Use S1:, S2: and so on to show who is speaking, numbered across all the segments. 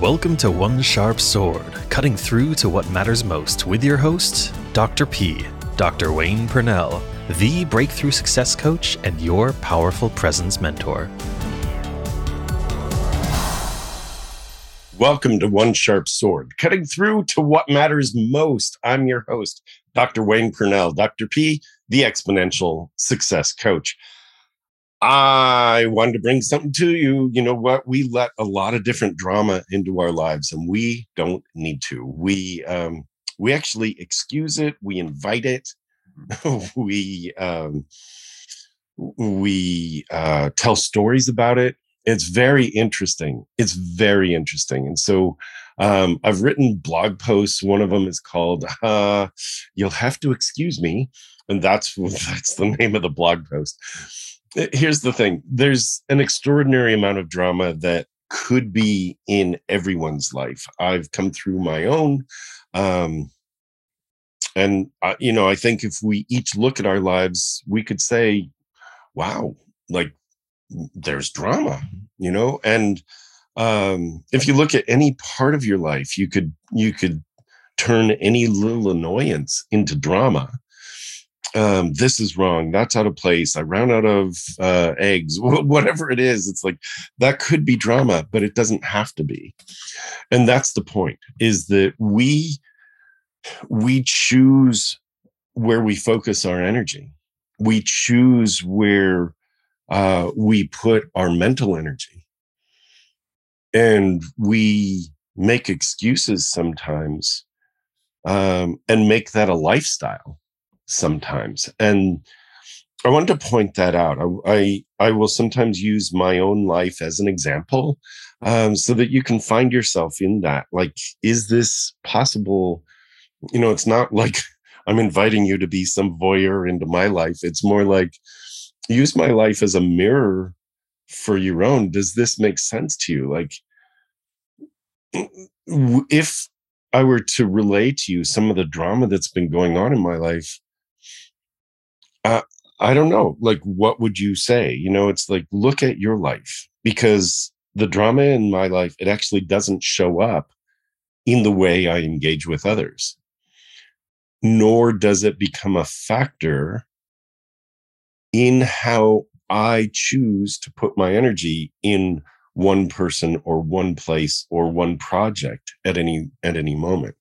S1: Welcome to One Sharp Sword, cutting through to what matters most with your host, Dr. P, Dr. Wayne Pernell, the breakthrough success coach and your powerful presence mentor.
S2: Welcome to One Sharp Sword, cutting through to what matters most. I'm your host, Dr. Wayne Pernell, Dr. P, the exponential success coach. I wanted to bring something to you. You know what? We let a lot of different drama into our lives, and we don't need to. We um, we actually excuse it. We invite it. we um, we uh, tell stories about it. It's very interesting. It's very interesting, and so um, I've written blog posts. One of them is called uh, "You'll Have to Excuse Me," and that's that's the name of the blog post here's the thing. There's an extraordinary amount of drama that could be in everyone's life. I've come through my own um and uh, you know i think if we each look at our lives we could say wow like there's drama you know? And um if you look at any part of your life you could you could turn any little annoyance into drama um, this is wrong. That's out of place. I ran out of uh, eggs. Whatever it is, it's like that could be drama, but it doesn't have to be. And that's the point: is that we we choose where we focus our energy. We choose where uh, we put our mental energy, and we make excuses sometimes, um, and make that a lifestyle sometimes. And I wanted to point that out. I, I, I will sometimes use my own life as an example um, so that you can find yourself in that. Like, is this possible? You know, it's not like I'm inviting you to be some voyeur into my life. It's more like use my life as a mirror for your own. Does this make sense to you? Like, if I were to relate to you some of the drama that's been going on in my life, uh, I don't know. Like, what would you say? You know, it's like, look at your life because the drama in my life, it actually doesn't show up in the way I engage with others, nor does it become a factor in how I choose to put my energy in one person or one place or one project at any at any moment.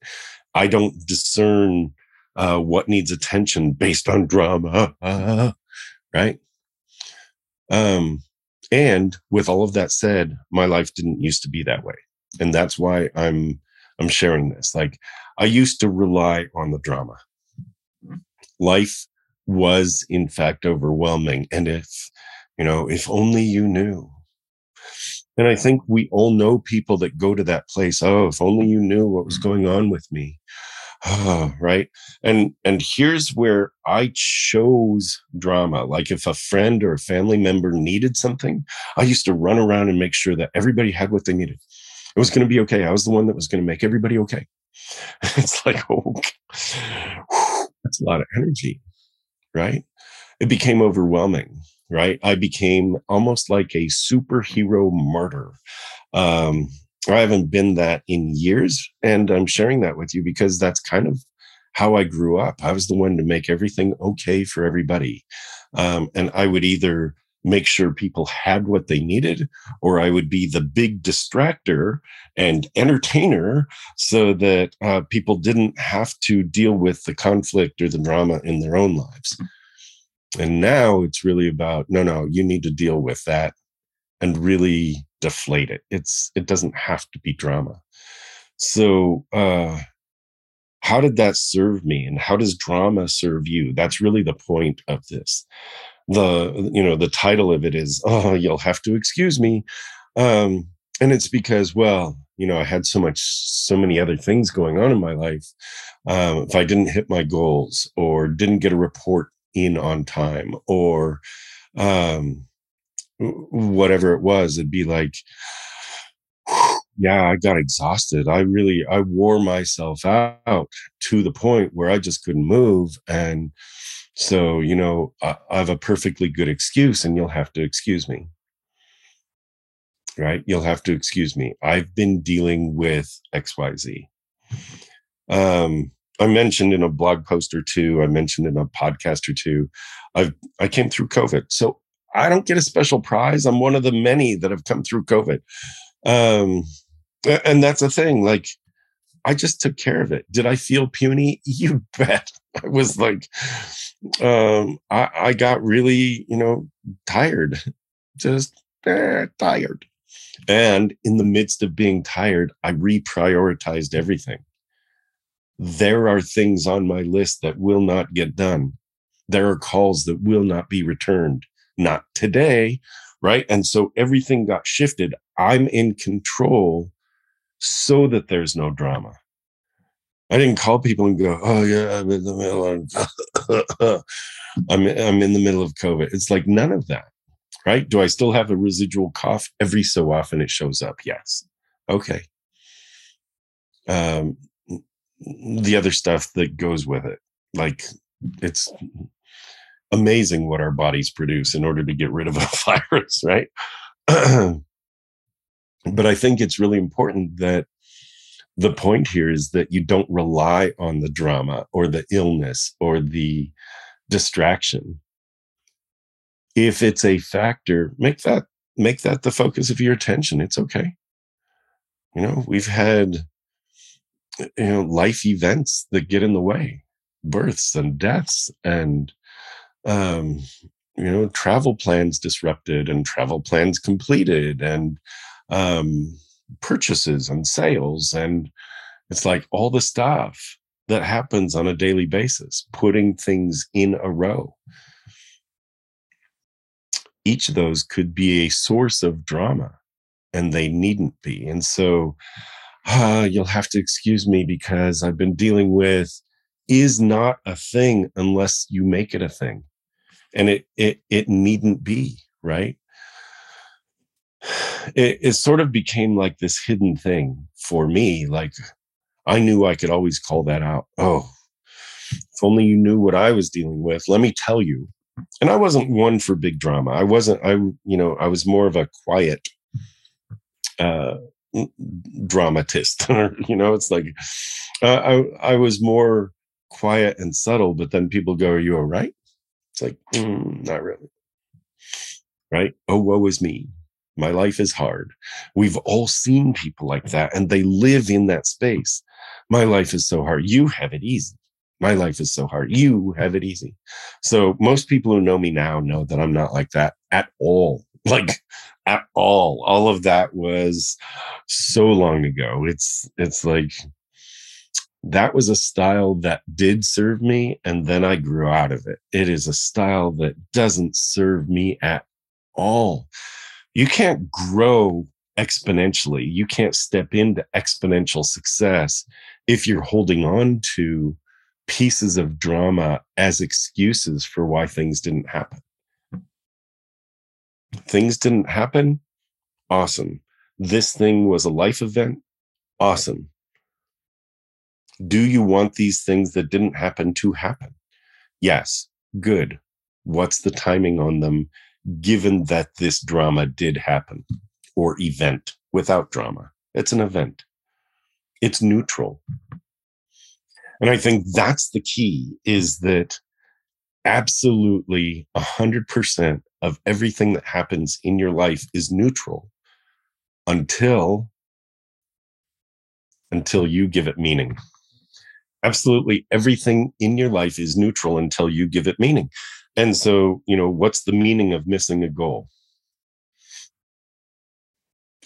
S2: I don't discern uh, what needs attention based on drama, uh, right? Um, and with all of that said, my life didn't used to be that way, and that's why I'm I'm sharing this. Like I used to rely on the drama. Life was in fact overwhelming, and if you know, if only you knew. And I think we all know people that go to that place. Oh, if only you knew what was going on with me right? And and here's where i chose drama like if a friend or a family member needed something i used to run around and make sure that everybody had what they needed. It was going to be okay. I was the one that was going to make everybody okay. It's like oh that's a lot of energy right? It became overwhelming right? I became almost like a superhero martyr. Um I haven't been that in years. And I'm sharing that with you because that's kind of how I grew up. I was the one to make everything okay for everybody. Um, and I would either make sure people had what they needed, or I would be the big distractor and entertainer so that uh, people didn't have to deal with the conflict or the drama in their own lives. And now it's really about no, no, you need to deal with that and really deflate it. It's it doesn't have to be drama. So uh how did that serve me and how does drama serve you? That's really the point of this. The you know, the title of it is oh, you'll have to excuse me. Um and it's because well, you know, I had so much so many other things going on in my life. Um if I didn't hit my goals or didn't get a report in on time or um whatever it was, it'd be like, yeah, I got exhausted. I really, I wore myself out to the point where I just couldn't move. And so, you know, I, have a perfectly good excuse and you'll have to excuse me. right? You'll have to excuse me. I've been dealing with XYZ. Um, I mentioned in a blog post or two, I mentioned in a podcast or two, I've I came through COVID. So I don't get a special prize. I'm one of the many that have come through COVID. Um, and that's the thing. Like, I just took care of it. Did I feel puny? You bet. I was like, um, I, I got really, you know, tired, just eh, tired. And in the midst of being tired, I reprioritized everything. There are things on my list that will not get done. There are calls that will not be returned. Not today, right? And so everything got shifted. I'm in control so that there's no drama. I didn't call people and go, "Oh yeah, I'm in the middle of I'm I'm in the middle of COVID." It's like none of that, right? Do I still have a residual cough? Every so often it shows up. Yes. Okay. Um, the other stuff that goes with it, like it's amazing what our bodies produce in order to get rid of a virus, right? but I think it's really important that the point here is that you don't rely on the drama or the illness or the distraction. If it's a factor make that make that the focus of your attention. It's okay. You know we've had you know life events that get in the way births and deaths and um you know travel plans disrupted and travel plans completed and um purchases and sales. And it's like all the stuff that happens on a daily basis putting things in a row. Each of those could be a source of drama and they needn't be. And so uh, you'll have to excuse me because i've been dealing with is not a thing unless you make it a thing and it it it needn't be right it, it sort of became like this hidden thing for me. Like I knew I could always call that out. Oh, if only you knew what I was dealing with. Let me tell you. And I wasn't one for big drama. I wasn't, I, you know, I was more of a quiet uh, dramatist. you know, it's like uh, I, I was more quiet and subtle, but then people go, Are you all right? It's like, mm, not really. Right? Oh, woe is me. My life is hard. We've all seen people like that and they live in that space. My life is so hard. You have it easy. My life is so hard. You have it easy. So most people who know me now know that I'm not like that at all. Like at all. All of that was so long ago. It's it's like that was a style that did serve me and then I grew out of it. It is a style that doesn't serve me at all you can't grow exponentially. You can't step into exponential success if you're holding on to pieces of drama as excuses for why things didn't happen. Things didn't happen. Awesome. This thing was a life event. Awesome. Do you want these things that didn't happen to happen? Yes. Good. What's the timing on them? given that this drama did happen or event without drama. It's an event, it's neutral. And I think that's the key is that absolutely 100% of everything that happens in your life is neutral until until you give it meaning absolutely everything in your life is neutral until you give it meaning and so, you know, what's the meaning of missing a goal?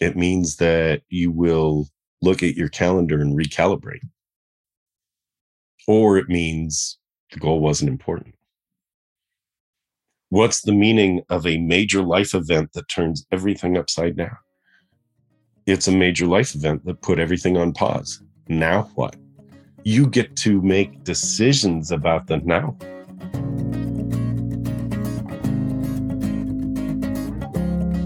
S2: It means that you will look at your calendar and recalibrate. Or it means the goal wasn't important. What's the meaning of a major life event that turns everything upside down? It's a major life event that put everything on pause. Now what? You get to make decisions about the now.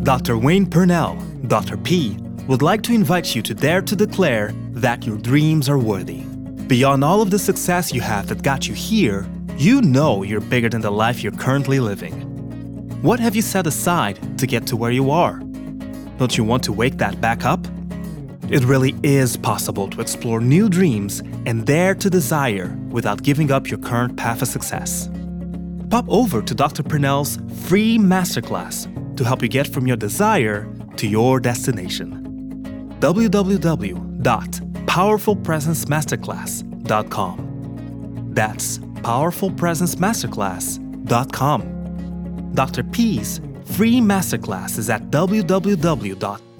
S1: Dr. Wayne Pernell, Dr. P, would like to invite you to dare to declare that your dreams are worthy. Beyond all of the success you have that got you here, you know you're bigger than the life you're currently living. What have you set aside to get to where you are?
S3: Don't you want to wake that back up? It really is possible to explore new dreams and dare to desire without giving up your current path of success. Pop over to Dr. Pernell's free masterclass to help you get from your desire to your destination. www.powerfulpresencemasterclass.com. That's powerfulpresencemasterclass.com. Dr. P's free masterclass is at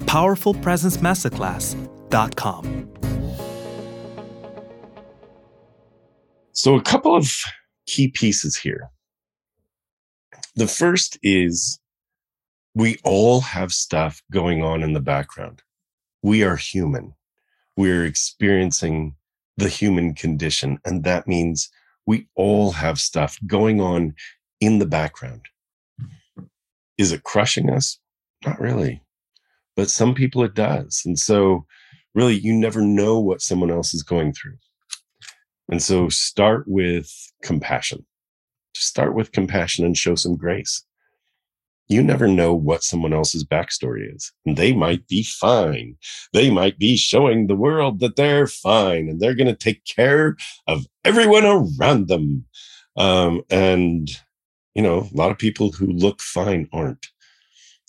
S3: www.powerfulpresencemasterclass.com.
S2: So, a couple of key pieces here. The first is we all have stuff going on in the background. We are human. We're experiencing the human condition. And that means we all have stuff going on in the background. Is it crushing us? Not really. But some people it does. And so, really, you never know what someone else is going through. And so, start with compassion. Just start with compassion and show some grace. You never know what someone else's backstory is. And they might be fine. They might be showing the world that they're fine and they're going to take care of everyone around them. Um, and you know, a lot of people who look fine aren't.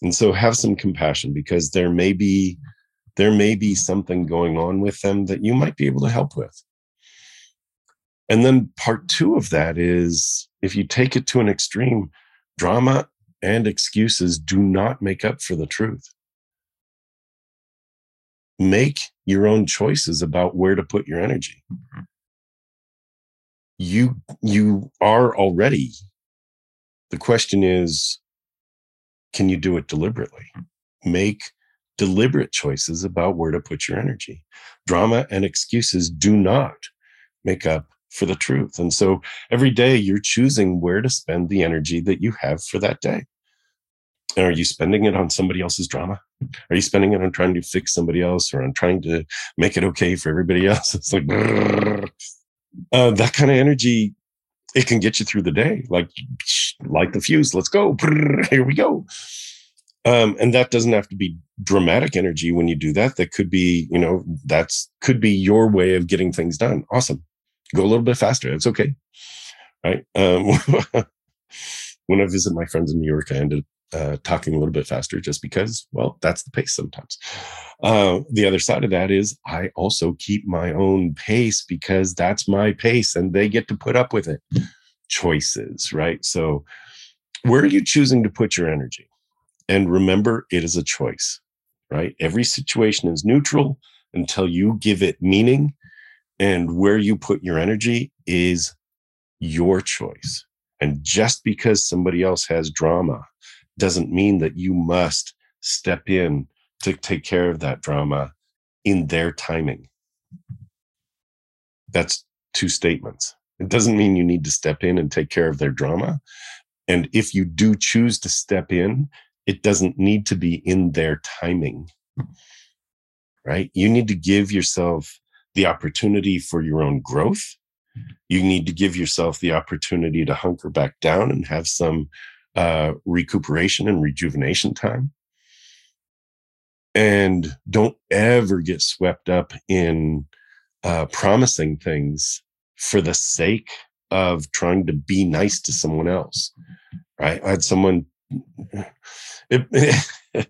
S2: And so have some compassion because there may be there may be something going on with them that you might be able to help with. And then part 2 of that is if you take it to an extreme, drama and excuses do not make up for the truth. Make your own choices about where to put your energy. You you are already the question is can you do it deliberately? Make deliberate choices about where to put your energy. Drama and excuses do not make up for the truth. And so every day you're choosing where to spend the energy that you have for that day. And are you spending it on somebody else's drama? Are you spending it on trying to fix somebody else or on trying to make it okay for everybody else? It's like uh, that kind of energy it can get you through the day. Like light the fuse, let's go. Here we go. Um, and that doesn't have to be dramatic energy when you do that. That could be, you know, that's could be your way of getting things done. Awesome. Go a little bit faster. It's okay. Right. Um, when I visit my friends in New York, I ended uh, talking a little bit faster just because, well, that's the pace sometimes. Uh, the other side of that is I also keep my own pace because that's my pace and they get to put up with it. Choices, right? So, where are you choosing to put your energy? And remember, it is a choice, right? Every situation is neutral until you give it meaning. And where you put your energy is your choice. And just because somebody else has drama doesn't mean that you must step in to take care of that drama in their timing. That's two statements. It doesn't mean you need to step in and take care of their drama. And if you do choose to step in, it doesn't need to be in their timing, right? You need to give yourself the opportunity for your own growth. You need to give yourself the opportunity to hunker back down and have some uh, recuperation and rejuvenation time. And don't ever get swept up in uh, promising things for the sake of trying to be nice to someone else. Right? I had someone. It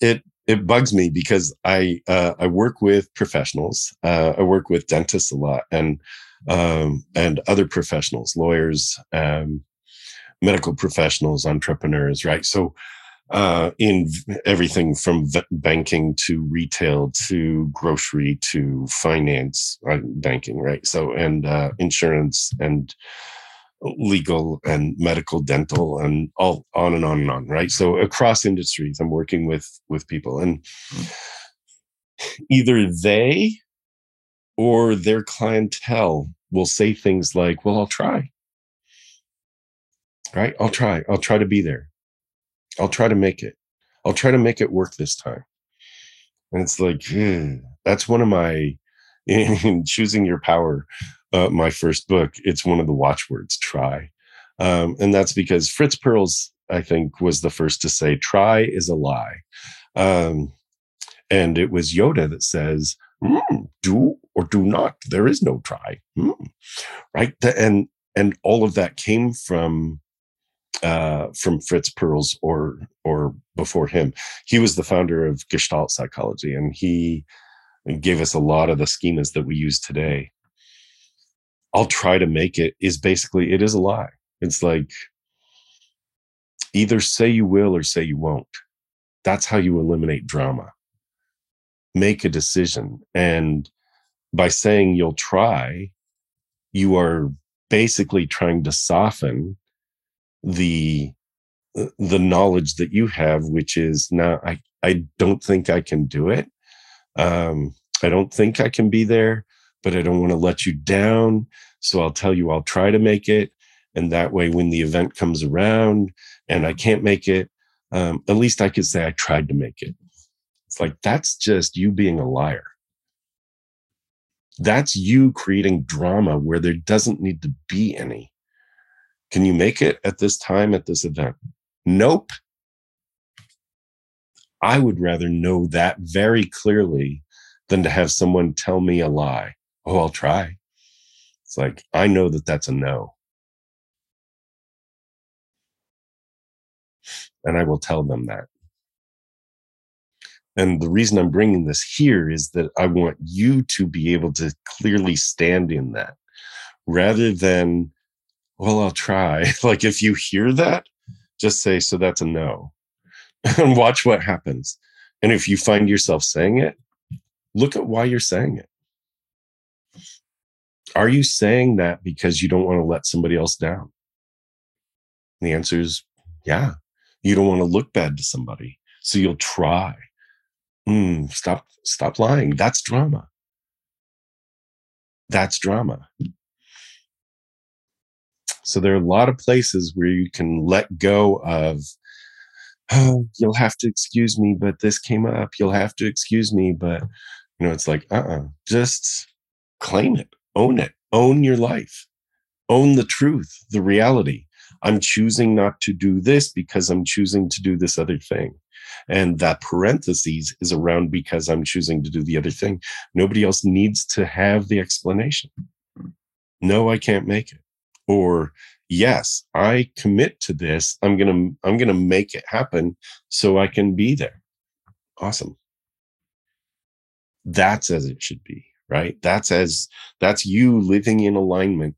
S2: it it bugs me because I uh, I work with professionals. Uh, I work with dentists a lot and um, and other professionals, lawyers, um, medical professionals, entrepreneurs, right? So, uh, in everything from banking to retail to grocery to finance, uh, banking, right? So, and uh, insurance and legal and medical, dental, and all on and on and on, right? So, across industries, I'm working with with people, and either they or their clientele will say things like, "Well, I'll try." Right? I'll try. I'll try to be there. I'll try to make it. I'll try to make it work this time. And it's like, hmm, that's one of my, in choosing your power, uh, my first book, it's one of the watchwords, try. Um, and that's because Fritz Perls I think, was the first to say, try is a lie. Um, and it was Yoda that says, mm, do or do not. There is no try. Mm. Right. And, and all of that came from, uh, from Fritz Perls or, or before him. He was the founder of Gestalt psychology and he gave us a lot of the schemas that we use today. I'll try to make it is basically, it is a lie. It's like either say you will or say you won't. That's how you eliminate drama. Make a decision. And by saying you'll try, you are basically trying to soften the the knowledge that you have, which is now I, I don't think I can do it. Um, I don't think I can be there, but I don't want to let you down. So I'll tell you I'll try to make it. And that way, when the event comes around and I can't make it, um, at least I could say I tried to make it. It's like, that's just you being a liar. That's you creating drama where there doesn't need to be any. Can you make it at this time at this event? Nope. I would rather know that very clearly than to have someone tell me a lie. Oh, I'll try. It's like, I know that that's a no. And I will tell them that. And the reason I'm bringing this here is that I want you to be able to clearly stand in that rather than, well, I'll try. like if you hear that, just say, so that's a no and watch what happens. And if you find yourself saying it, look at why you're saying it. Are you saying that because you don't want to let somebody else down? And the answer is yeah. You don't want to look bad to somebody. So you'll try. Mm, stop, stop lying. That's drama. That's drama. So there are a lot of places where you can let go of, oh, you'll have to excuse me, but this came up. You'll have to excuse me, but you know, it's like, uh uh-uh. uh just claim it, own it, own your life, own the truth, the reality. I'm choosing not to do this because I'm choosing to do this other thing. And that parentheses is around because I'm choosing to do the other thing. Nobody else needs to have the explanation. No, I can't make it. Or yes, I commit to this. I'm to, I'm to make it happen so I can be there. Awesome. That's as it should be, right? That's as, that's you living in alignment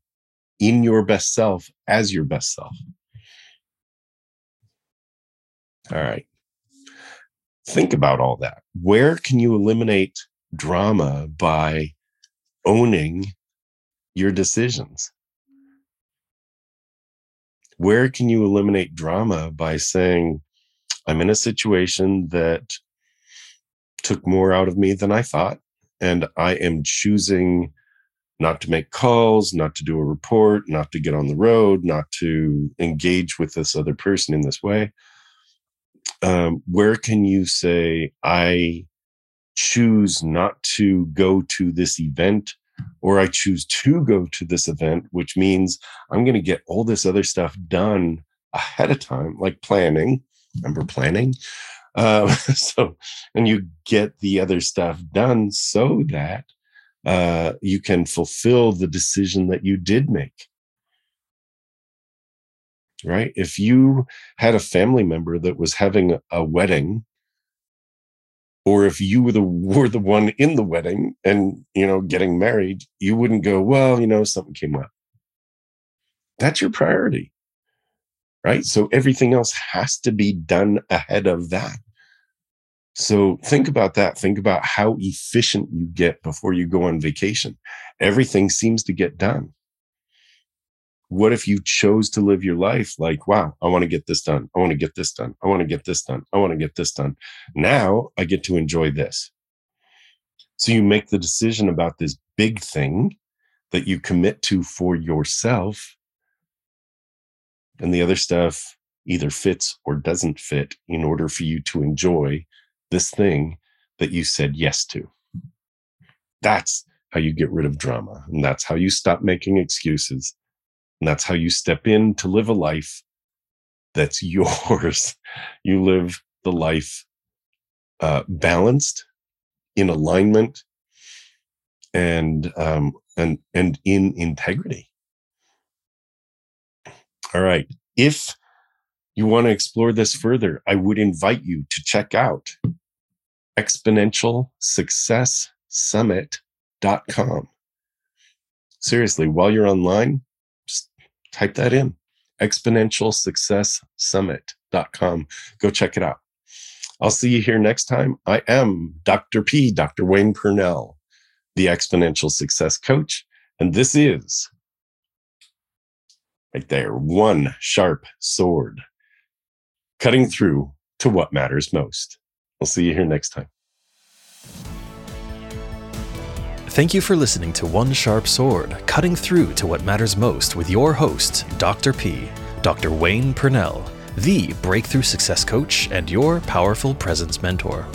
S2: in your best self as your best self. All right. Think about all that. Where can you eliminate drama by owning your decisions? Where can you eliminate drama by saying, I'm in a situation that took more out of me than I thought, and I am choosing not to make calls, not to do a report, not to get on the road, not to engage with this other person in this way. Um, where can you say, I choose not to go to this event, or I choose to go to this event, which means I'm going to get all this other stuff done ahead of time, like planning. Remember planning? Uh, so, and you get the other stuff done so that uh, you can fulfill the decision that you did make. Right? If you had a family member that was having a wedding, or if you were the were the one in the wedding and you know getting married, you wouldn't go, well, you know, something came up. That's your priority. Right. So everything else has to be done ahead of that. So think about that. Think about how efficient you get before you go on vacation. Everything seems to get done. What if you chose to live your life like, wow, I want to get this done. I want to get this done. I want to get this done. I want to get this done. Now I get to enjoy this. So you make the decision about this big thing that you commit to for yourself. And the other stuff either fits or doesn't fit in order for you to enjoy this thing that you said yes to. That's how you get rid of drama. And that's how you stop making excuses. And that's how you step in to live a life that's yours. You live the life uh, balanced, in alignment, and um, and and in integrity. All right. If you want to explore this further, I would invite you to check out exponentialsuccesssummit.com. Seriously, while you're online, type that in exponentialsuccesssummit.com. Go check it out. I'll see you here next time. I am Dr. P, Dr. Wayne Pernell, the Exponential Success Coach, and this is right there one sharp sword cutting through to what matters most. I'll see you here next time.
S1: Thank you for listening to One Sharp Sword, cutting through to what matters most with your host, Dr. P, Dr. Wayne Pernell, the breakthrough success coach and your powerful presence mentor.